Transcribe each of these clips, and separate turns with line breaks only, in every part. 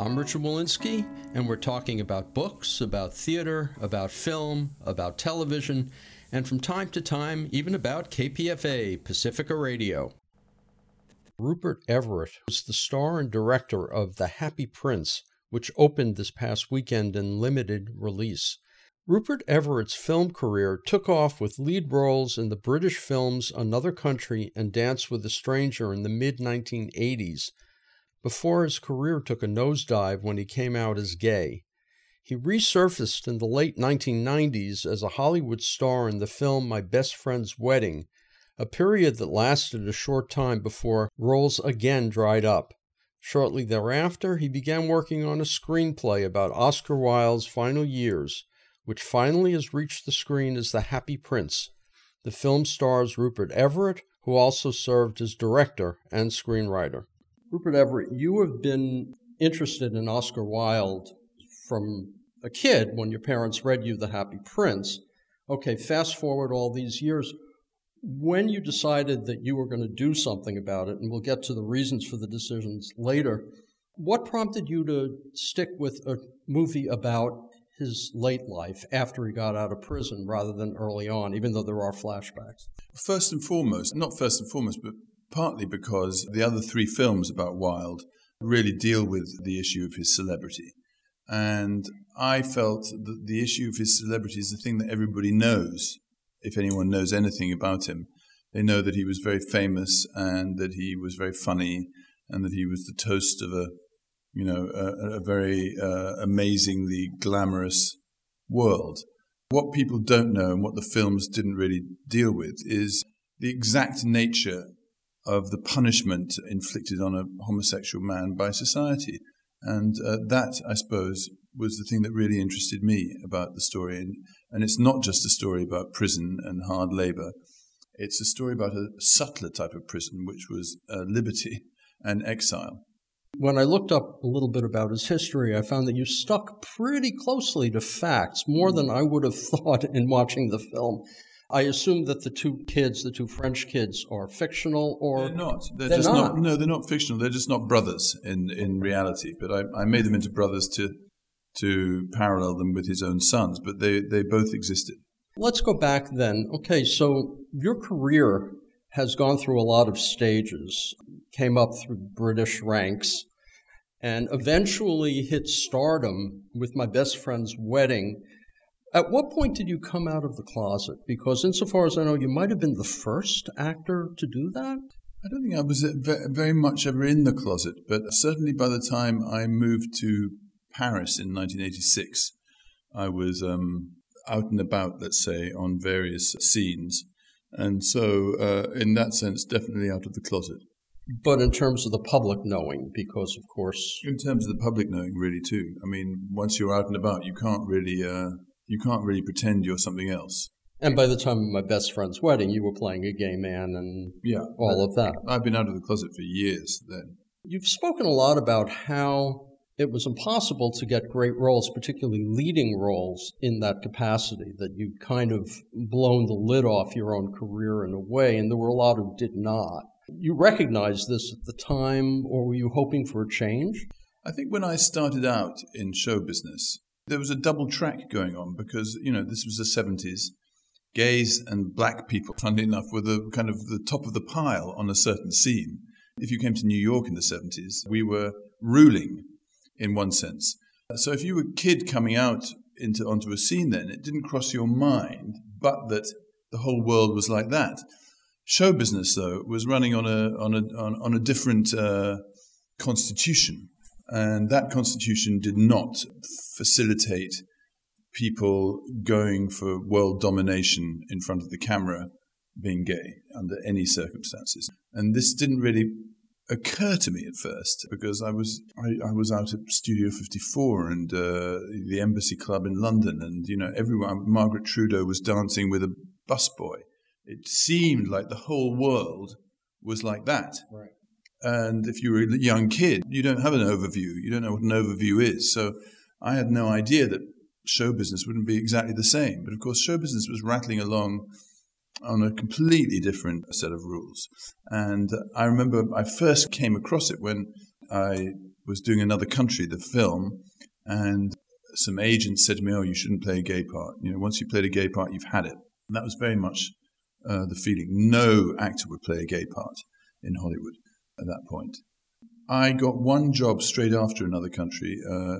I'm Richard Wolinsky, and we're talking about books, about theater, about film, about television, and from time to time, even about KPFA, Pacifica Radio. Rupert Everett was the star and director of The Happy Prince, which opened this past weekend in limited release. Rupert Everett's film career took off with lead roles in the British films Another Country and Dance with a Stranger in the mid 1980s, before his career took a nosedive when he came out as gay. He resurfaced in the late 1990s as a Hollywood star in the film My Best Friend's Wedding, a period that lasted a short time before roles again dried up. Shortly thereafter, he began working on a screenplay about Oscar Wilde's final years which finally has reached the screen as The Happy Prince. The film stars Rupert Everett, who also served as director and screenwriter. Rupert Everett, you have been interested in Oscar Wilde from a kid when your parents read you The Happy Prince. Okay, fast forward all these years. When you decided that you were going to do something about it, and we'll get to the reasons for the decisions later, what prompted you to stick with a movie about his late life after he got out of prison rather than early on, even though there are flashbacks?
First and foremost, not first and foremost, but partly because the other three films about Wilde really deal with the issue of his celebrity. And I felt that the issue of his celebrity is the thing that everybody knows. If anyone knows anything about him, they know that he was very famous and that he was very funny and that he was the toast of a you know, a, a very uh, amazingly glamorous world. What people don't know and what the films didn't really deal with is the exact nature of the punishment inflicted on a homosexual man by society. And uh, that, I suppose, was the thing that really interested me about the story. And, and it's not just a story about prison and hard labor, it's a story about a subtler type of prison, which was uh, liberty and exile.
When I looked up a little bit about his history, I found that you stuck pretty closely to facts, more than I would have thought in watching the film. I assume that the two kids, the two French kids, are fictional, or
they're not. They're,
they're
just
not.
not. No, they're not fictional. They're just not brothers in in reality. But I, I made them into brothers to to parallel them with his own sons. But they they both existed.
Let's go back then. Okay, so your career has gone through a lot of stages, came up through British ranks, and eventually hit stardom with my best friend's wedding. At what point did you come out of the closet? Because, insofar as I know, you might have been the first actor to do that.
I don't think I was very much ever in the closet, but certainly by the time I moved to Paris in 1986, I was um, out and about, let's say, on various scenes. And so, uh, in that sense, definitely out of the closet.
But in terms of the public knowing, because of course,
in terms of the public knowing, really too. I mean, once you're out and about, you can't really, uh, you can't really pretend you're something else.
And by the time of my best friend's wedding, you were playing a gay man and
yeah,
all of that.
I've been out of the closet for years then.
You've spoken a lot about how it was impossible to get great roles, particularly leading roles in that capacity, that you'd kind of blown the lid off your own career in a way, and there were a lot who did not. You recognized this at the time, or were you hoping for a change?
I think when I started out in show business, there was a double track going on because, you know, this was the 70s. Gays and black people, funnily enough, were the kind of the top of the pile on a certain scene. If you came to New York in the 70s, we were ruling in one sense. So if you were a kid coming out into onto a scene then, it didn't cross your mind, but that the whole world was like that. Show business, though, was running on a on a on, on a different uh, constitution, and that constitution did not facilitate people going for world domination in front of the camera being gay under any circumstances. And this didn't really occur to me at first because I was I, I was out at Studio 54 and uh, the Embassy Club in London, and you know everyone. Margaret Trudeau was dancing with a busboy. It seemed like the whole world was like that.
Right.
And if you were a young kid, you don't have an overview. You don't know what an overview is. So I had no idea that show business wouldn't be exactly the same. But of course, show business was rattling along on a completely different set of rules. And I remember I first came across it when I was doing another country, the film, and some agents said to me, "Oh, you shouldn't play a gay part. You know, once you played a gay part, you've had it." And that was very much uh, the feeling. No actor would play a gay part in Hollywood at that point. I got one job straight after another country, uh,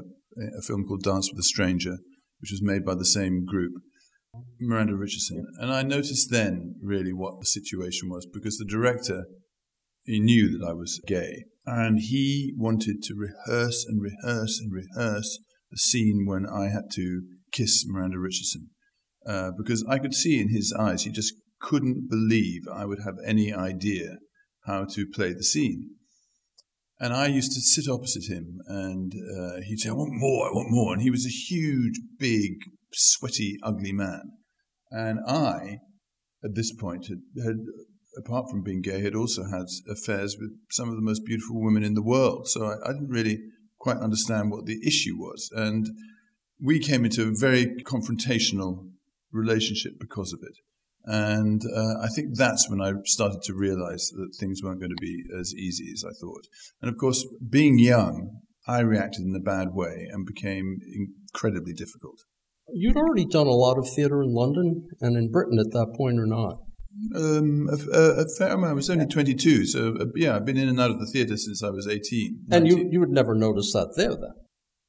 a film called Dance with a Stranger, which was made by the same group, Miranda Richardson. And I noticed then really what the situation was because the director, he knew that I was gay and he wanted to rehearse and rehearse and rehearse the scene when I had to kiss Miranda Richardson. Uh, because I could see in his eyes, he just couldn't believe I would have any idea how to play the scene. And I used to sit opposite him, and uh, he'd say, "I want more, I want more." And he was a huge, big, sweaty, ugly man. And I, at this point, had, had, apart from being gay, had also had affairs with some of the most beautiful women in the world. So I, I didn't really quite understand what the issue was, and we came into a very confrontational relationship because of it. And uh, I think that's when I started to realize that things weren't going to be as easy as I thought. And of course, being young, I reacted in a bad way and became incredibly difficult.
You'd already done a lot of theatre in London and in Britain at that point, or not?
Um, a, a, a, fair amount. I was only 22, so uh, yeah, I've been in and out of the theatre since I was 18.
And you, you would never notice that there then?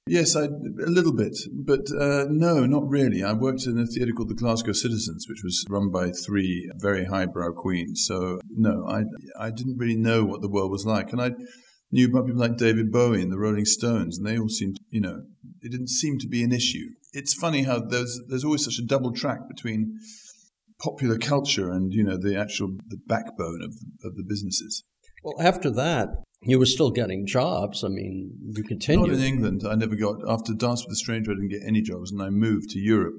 Yes, I, a little bit, but uh, no, not really. I worked in a theatre called the Glasgow Citizens, which was run by three very highbrow queens. So no, I I didn't really know what the world was like, and I knew about people like David Bowie and the Rolling Stones, and they all seemed, you know, it didn't seem to be an issue. It's funny how there's there's always such a double track between popular culture and you know the actual the backbone of of the businesses.
Well, after that, you were still getting jobs. I mean, you continued.
Not in England. I never got, after Dance with a Stranger, I didn't get any jobs, and I moved to Europe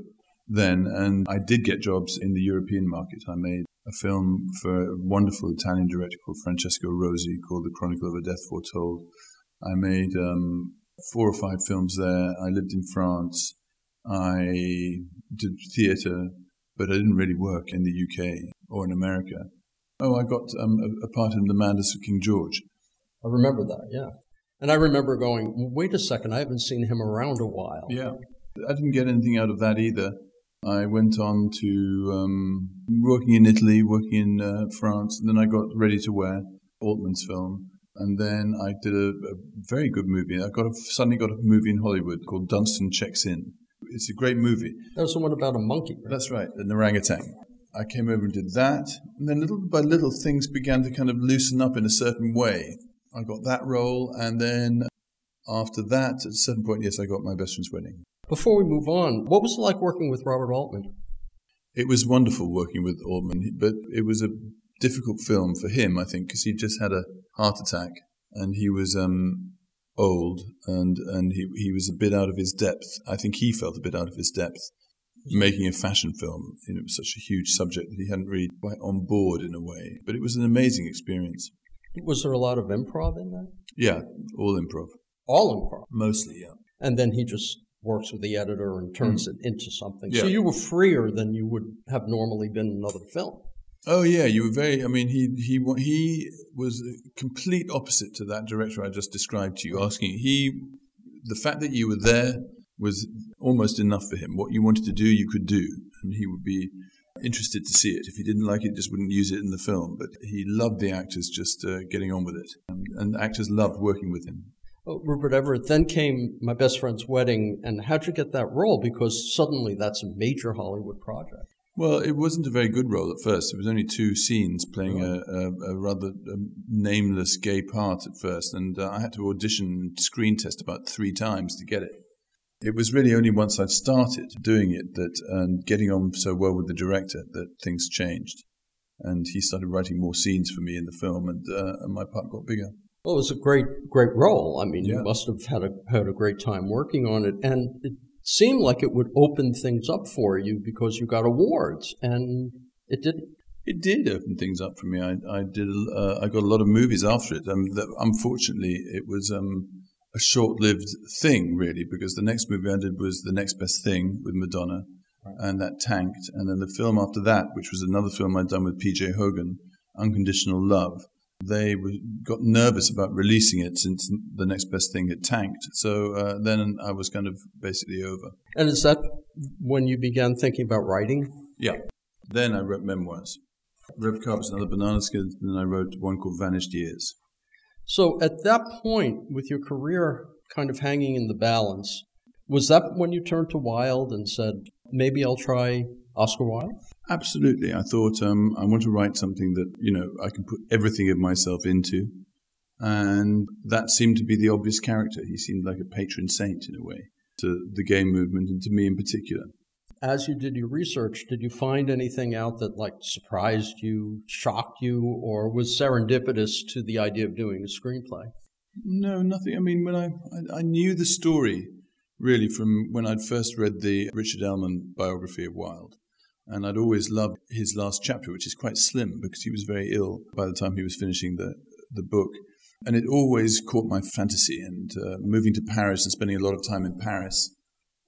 then, and I did get jobs in the European market. I made a film for a wonderful Italian director called Francesco Rosi called The Chronicle of a Death Foretold. I made um, four or five films there. I lived in France. I did theatre, but I didn't really work in the UK or in America. Oh, I got um, a, a part in The Madness of King George
I remember that, yeah. And I remember going, wait a second, I haven't seen him around a while.
Yeah. I didn't get anything out of that either. I went on to um, working in Italy, working in uh, France, and then I got Ready to Wear, Altman's film. And then I did a, a very good movie. I got a, suddenly got a movie in Hollywood called Dunston Checks In. It's a great movie.
That was the one about a monkey.
Right? That's right, an orangutan. I came over and did that. And then little by little, things began to kind of loosen up in a certain way. I got that role, and then after that, at a certain point, yes, I got my best friend's wedding.
Before we move on, what was it like working with Robert Altman?
It was wonderful working with Altman, but it was a difficult film for him, I think, because he just had a heart attack and he was um, old and and he he was a bit out of his depth. I think he felt a bit out of his depth making a fashion film. You know, it was such a huge subject that he hadn't really quite on board in a way. But it was an amazing experience.
Was there a lot of improv in that?
Yeah, all improv.
All improv?
Mostly, yeah.
And then he just works with the editor and turns mm. it into something.
Yeah.
So you were freer than you would have normally been in another film.
Oh yeah, you were very. I mean, he he he was a complete opposite to that director I just described to you. Asking he, the fact that you were there was almost enough for him. What you wanted to do, you could do, and he would be interested to see it. If he didn't like it, just wouldn't use it in the film. But he loved the actors just uh, getting on with it, and, and actors loved working with him.
Well, Rupert Everett. Then came my best friend's wedding, and how'd you get that role? Because suddenly that's a major Hollywood project.
Well, it wasn't a very good role at first. It was only two scenes playing a, a, a, rather a nameless gay part at first, and uh, I had to audition screen test about three times to get it. It was really only once I'd started doing it that and getting on so well with the director that things changed. And he started writing more scenes for me in the film, and, uh, and my part got bigger.
Well, it was a great, great role. I mean, yeah. you must have had a had a great time working on it, and it seemed like it would open things up for you because you got awards, and it didn't.
It did open things up for me. I, I did. Uh, I got a lot of movies after it. Um, that, unfortunately, it was um, a short-lived thing, really, because the next movie I did was the next best thing with Madonna, right. and that tanked. And then the film after that, which was another film I'd done with P.J. Hogan, Unconditional Love, they got nervous about releasing it since the next best thing had tanked. So uh, then I was kind of basically over.
And is that when you began thinking about writing?
Yeah. Then I wrote memoirs. Red Carpets and Other Banana Skins, and then I wrote one called Vanished Years.
So at that point, with your career kind of hanging in the balance, was that when you turned to Wilde and said, maybe I'll try Oscar Wilde?
Absolutely. I thought um, I want to write something that, you know, I can put everything of myself into. And that seemed to be the obvious character. He seemed like a patron saint in a way to the gay movement and to me in particular.
As you did your research, did you find anything out that like surprised you, shocked you, or was serendipitous to the idea of doing a screenplay?
No, nothing. I mean, when I, I, I knew the story really from when I'd first read the Richard Ellmann biography of Wilde. And I'd always loved his last chapter, which is quite slim because he was very ill by the time he was finishing the, the book. And it always caught my fantasy. And uh, moving to Paris and spending a lot of time in Paris,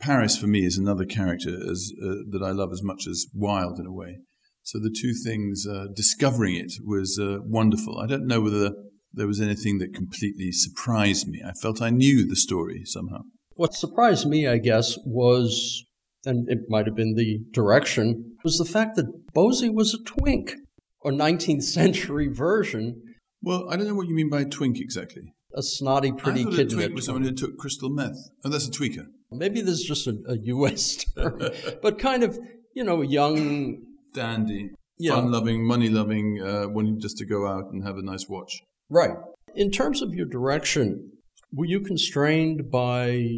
Paris for me is another character as, uh, that I love as much as Wilde in a way. So the two things, uh, discovering it was uh, wonderful. I don't know whether there was anything that completely surprised me. I felt I knew the story somehow.
What surprised me, I guess, was and it might have been the direction, was the fact that Bosie was a twink, or 19th century version.
Well, I don't know what you mean by twink exactly.
A snotty, pretty
I
kid.
A twink was someone who took crystal meth. Oh, that's a tweaker.
Maybe this is just a, a U.S. term, but kind of, you know, young.
Dandy. Yeah. Fun loving, money loving, uh, wanting just to go out and have a nice watch.
Right. In terms of your direction, were you constrained by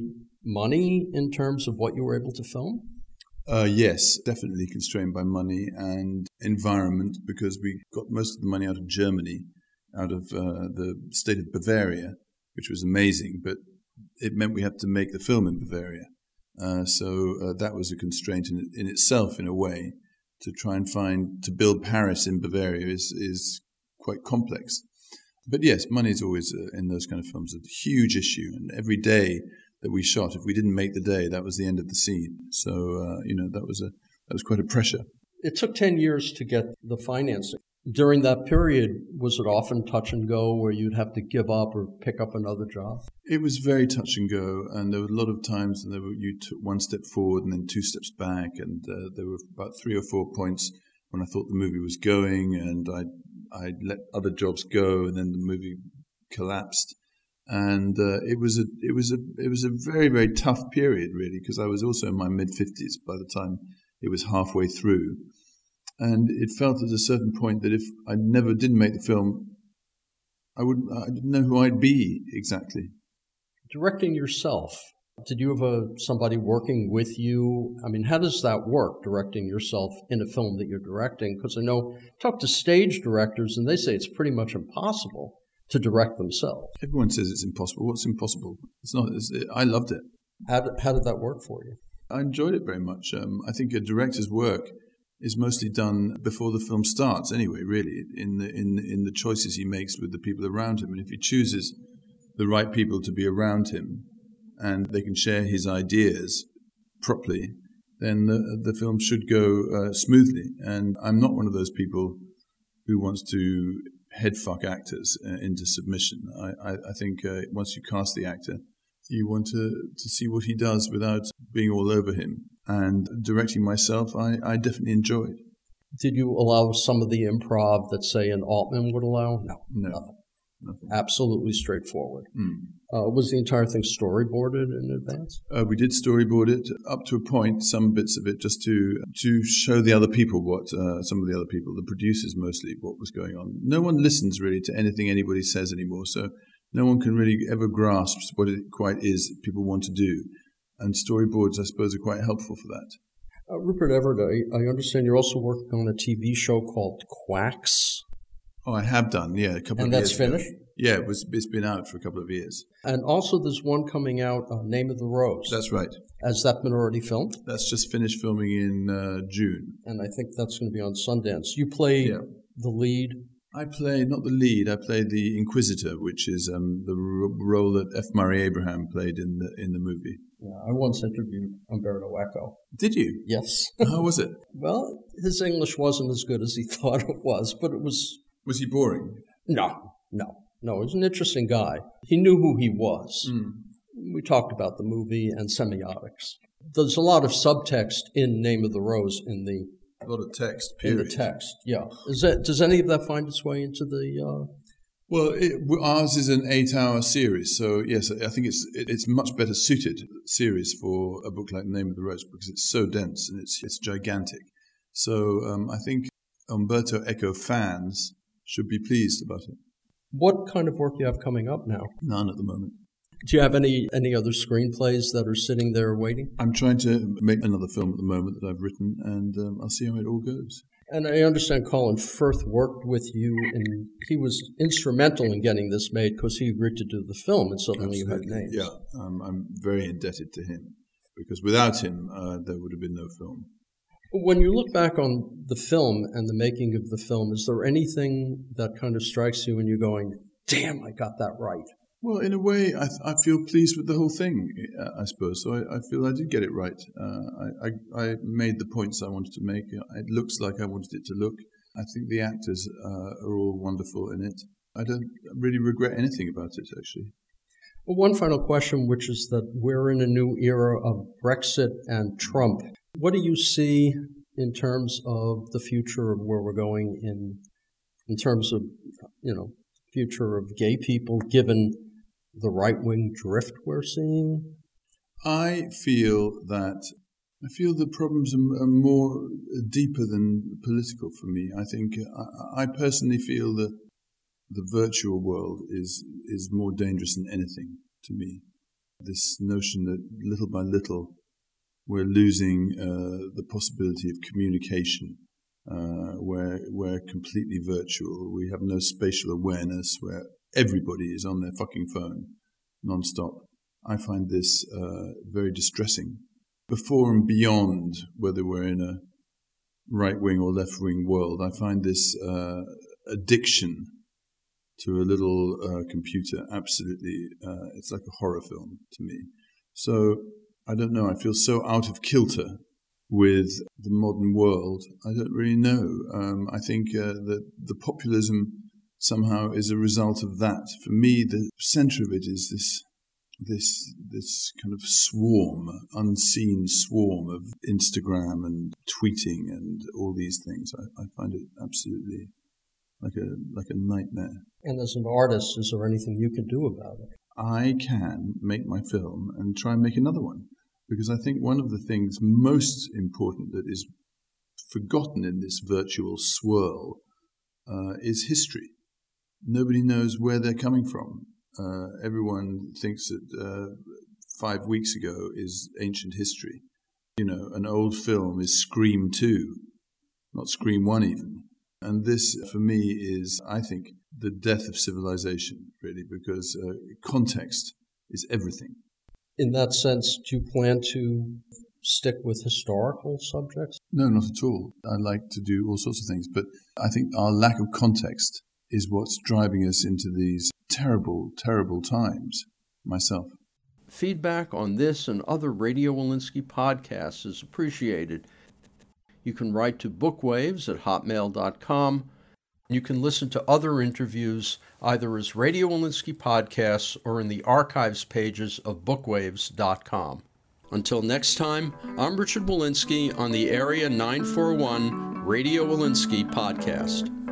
money in terms of what you were able to film?
Uh, yes, definitely constrained by money and environment because we got most of the money out of Germany, out of uh, the state of Bavaria, which was amazing, but it meant we had to make the film in Bavaria. Uh, so uh, that was a constraint in, in itself, in a way. To try and find, to build Paris in Bavaria is, is quite complex. But yes, money is always, uh, in those kind of films, a huge issue. And every day that we shot. If we didn't make the day, that was the end of the scene. So uh, you know that was a that was quite a pressure.
It took ten years to get the financing. During that period, was it often touch and go, where you'd have to give up or pick up another job?
It was very touch and go, and there were a lot of times were, you took one step forward and then two steps back, and uh, there were about three or four points when I thought the movie was going, and I I let other jobs go, and then the movie collapsed and uh, it was a it was a it was a very very tough period really because I was also in my mid fifties by the time it was halfway through, and it felt at a certain point that if I never did make the film, I wouldn't I didn't know who I'd be exactly.
Directing yourself, did you have a, somebody working with you? I mean, how does that work, directing yourself in a film that you're directing? Because I know talk to stage directors and they say it's pretty much impossible to direct themselves.
Everyone says it's impossible. What's impossible? It's not. It's, it, I loved it.
How did, how did that work for you?
I enjoyed it very much. Um, I think a director's work is mostly done before the film starts. Anyway, really, in the in in the choices he makes with the people around him, and if he chooses the right people to be around him, and they can share his ideas properly, then the, the film should go uh, smoothly. And I'm not one of those people who wants to headfuck actors uh, into submission. I, I, I think uh, once you cast the actor, you want to, to see what he does without being all over him. And directing myself, I, I definitely enjoyed.
Did you allow some of the improv that, say, an Altman would allow?
No, no. Nothing. Nothing.
Absolutely straightforward.
Mm.
Uh, was the entire thing storyboarded in advance?
Uh, we did storyboard it up to a point, some bits of it, just to to show the other people what uh, some of the other people, the producers mostly, what was going on. No one listens really to anything anybody says anymore, so no one can really ever grasp what it quite is people want to do. And storyboards, I suppose, are quite helpful for that.
Uh, Rupert Everett, I, I understand you're also working on a TV show called Quacks.
Oh, I have done, yeah, a couple
and
of
years. And that's finished?
Yeah, it was, it's been out for a couple of years.
And also, there's one coming out, uh, Name of the Rose.
That's right.
Has that been already filmed?
That's just finished filming in uh, June.
And I think that's going to be on Sundance. You play
Yeah.
the lead.
I play not the lead. I play the Inquisitor, which is um, the r- role that F. Murray Abraham played in the in the movie.
Yeah, I once interviewed Umberto Eco.
Did you?
Yes.
How was it?
well, his English wasn't as good as he thought it was, but it was
Was he boring?
no, no, no. He was an interesting guy. He knew who he was.
Mm.
We talked about the movie and semiotics. There's a lot of subtext in Name of the Rose in the
A lot of text.
in the text. Yeah. Is that does any of that find its way into the? Uh,
Well, it, ours is an eight-hour series, so yes, I think it's it, it's much better suited series for a book like Name of the Rose because it's so dense and it's it's gigantic. So um, I think Umberto Eco fans should be pleased about it.
what kind of work do you have coming up now?
None at the moment.
Do you have any any other screenplays that are sitting there waiting?
I'm trying to make another film at the moment that I've written, and um, I'll see how it all goes.
And I understand Colin Firth worked with you, and he was instrumental in getting this made because he agreed to do the film, and suddenly you had names.
Yeah, um, I'm very indebted to him because without him, uh, there would have been no film.
When you look back on the film and the making of the film, is there anything that kind of strikes you and you're going, "Damn, I got that right"?
Well, in a way, I, I feel pleased with the whole thing, I suppose. So I, I feel I did get it right. Uh, I, I, I made the points I wanted to make. It looks like I wanted it to look. I think the actors uh, are all wonderful in it. I don't really regret anything about it, actually.
Well, one final question, which is that we're in a new era of Brexit and Trump. What do you see in terms of the future of where we're going in, in terms of, you know, future of gay people, given the right wing drift we're seeing?
I feel that I feel the problems are, more deeper than political for me. I think I, personally feel that the virtual world is is more dangerous than anything to me. This notion that little by little we're losing uh, the possibility of communication. Uh, where we're completely virtual, we have no spatial awareness, where everybody is on their fucking phone non-stop. I find this uh, very distressing. Before and beyond whether we're in a right wing or left wing world, I find this uh, addiction to a little uh, computer absolutely, uh, it's like a horror film to me. So I don't know, I feel so out of kilter with the modern world. I don't really know. Um, I think uh, that the populism somehow is a result of that. For me, the center of it is this this this kind of swarm, unseen swarm of Instagram and tweeting and all these things. I, I find it absolutely like a like a nightmare.
And as an artist, is there anything you can do about it?
I can make my film and try and make another one because I think one of the things most important that is forgotten in this virtual swirl uh, is history. Nobody knows where they're coming from. Uh, everyone thinks that uh, five weeks ago is ancient history. You know, an old film is Scream 2, not Scream 1 even. And this, for me, is, I think, the death of civilization, really, because uh, context is everything.
In that sense, do you plan to stick with historical subjects?
No, not at all. I like to do all sorts of things, but I think our lack of context is what's driving us into these terrible, terrible times, myself.
Feedback on this and other Radio Wolinsky podcasts is appreciated. You can write to bookwaves at hotmail.com. You can listen to other interviews either as Radio Wolinsky podcasts or in the archives pages of bookwaves.com. Until next time, I'm Richard Wolinsky on the Area 941 Radio Wolinsky podcast.